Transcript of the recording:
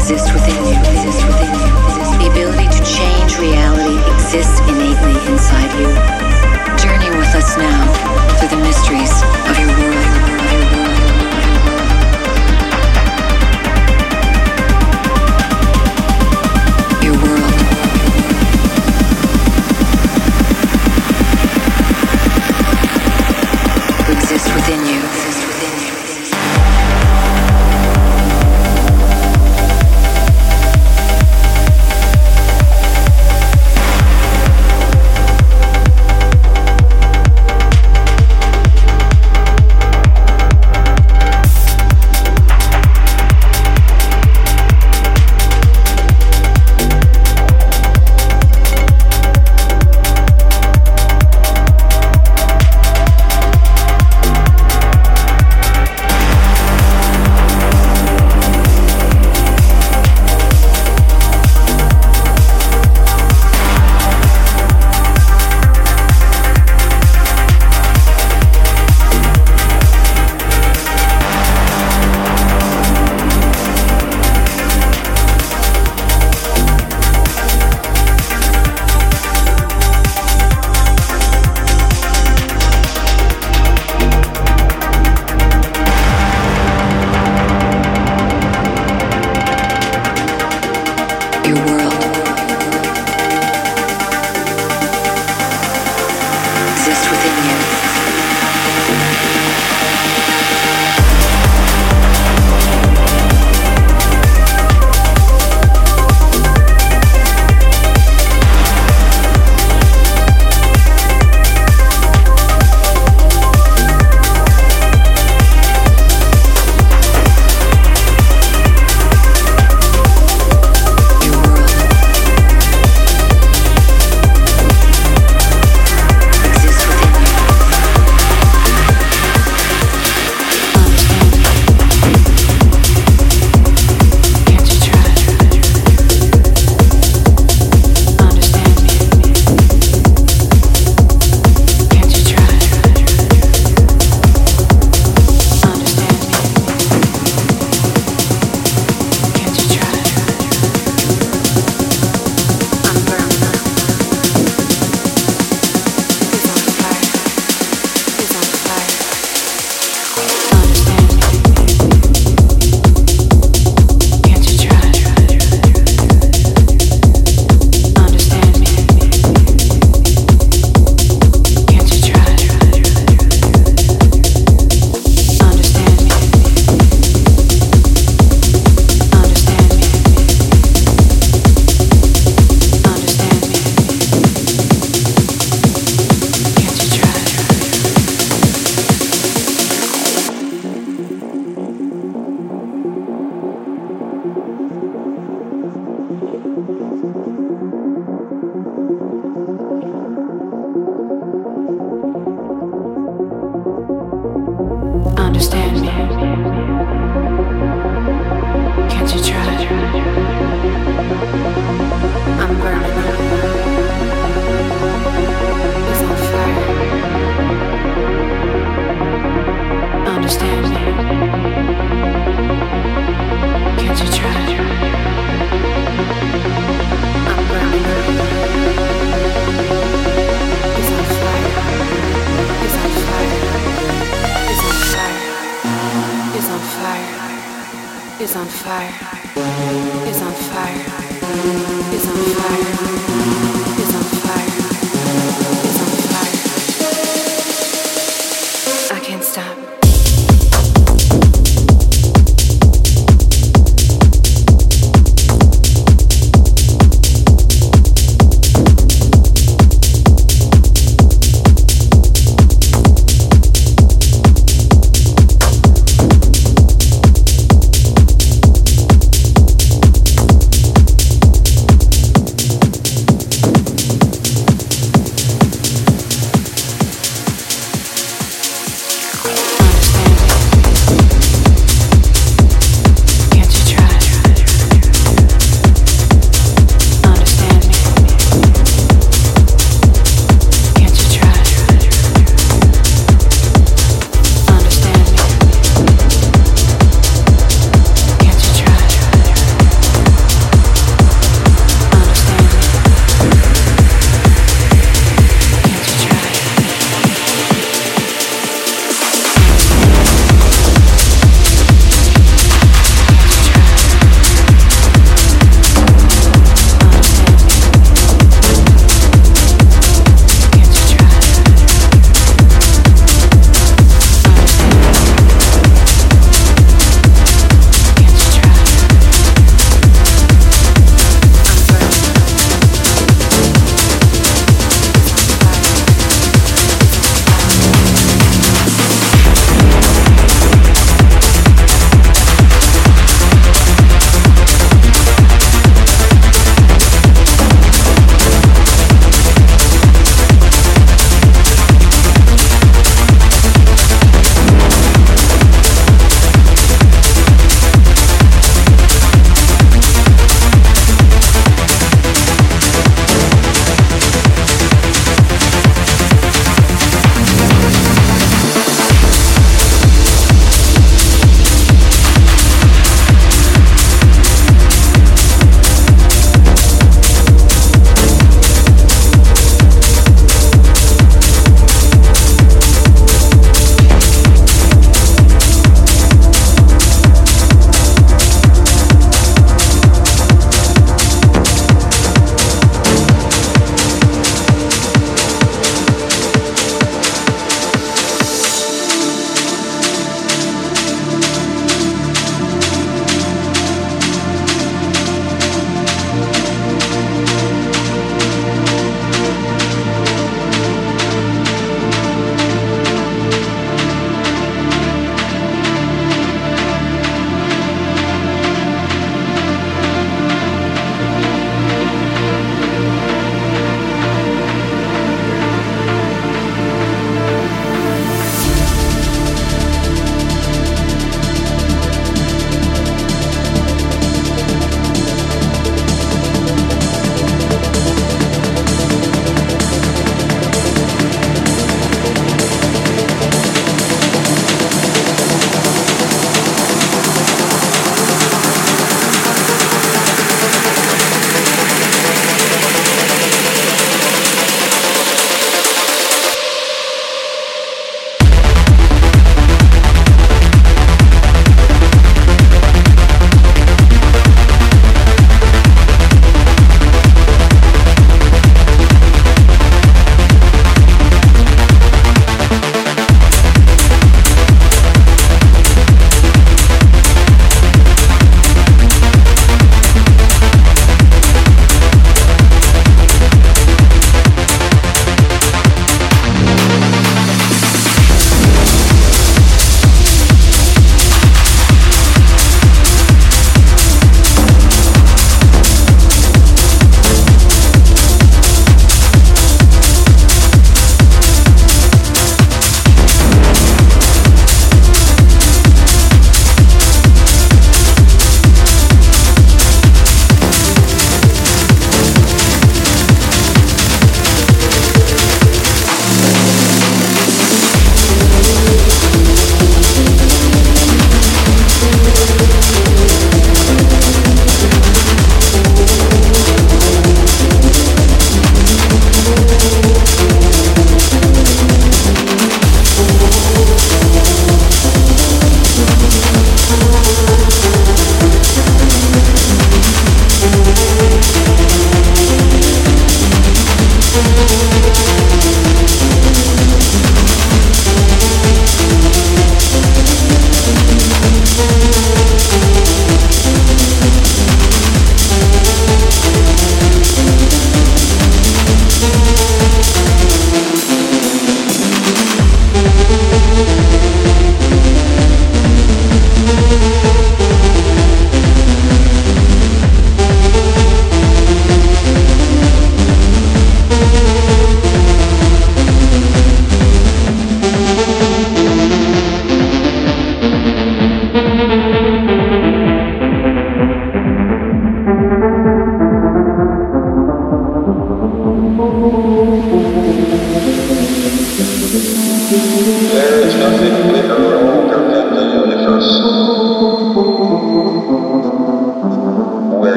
The ability to change reality exists innately inside you. Journey with us now.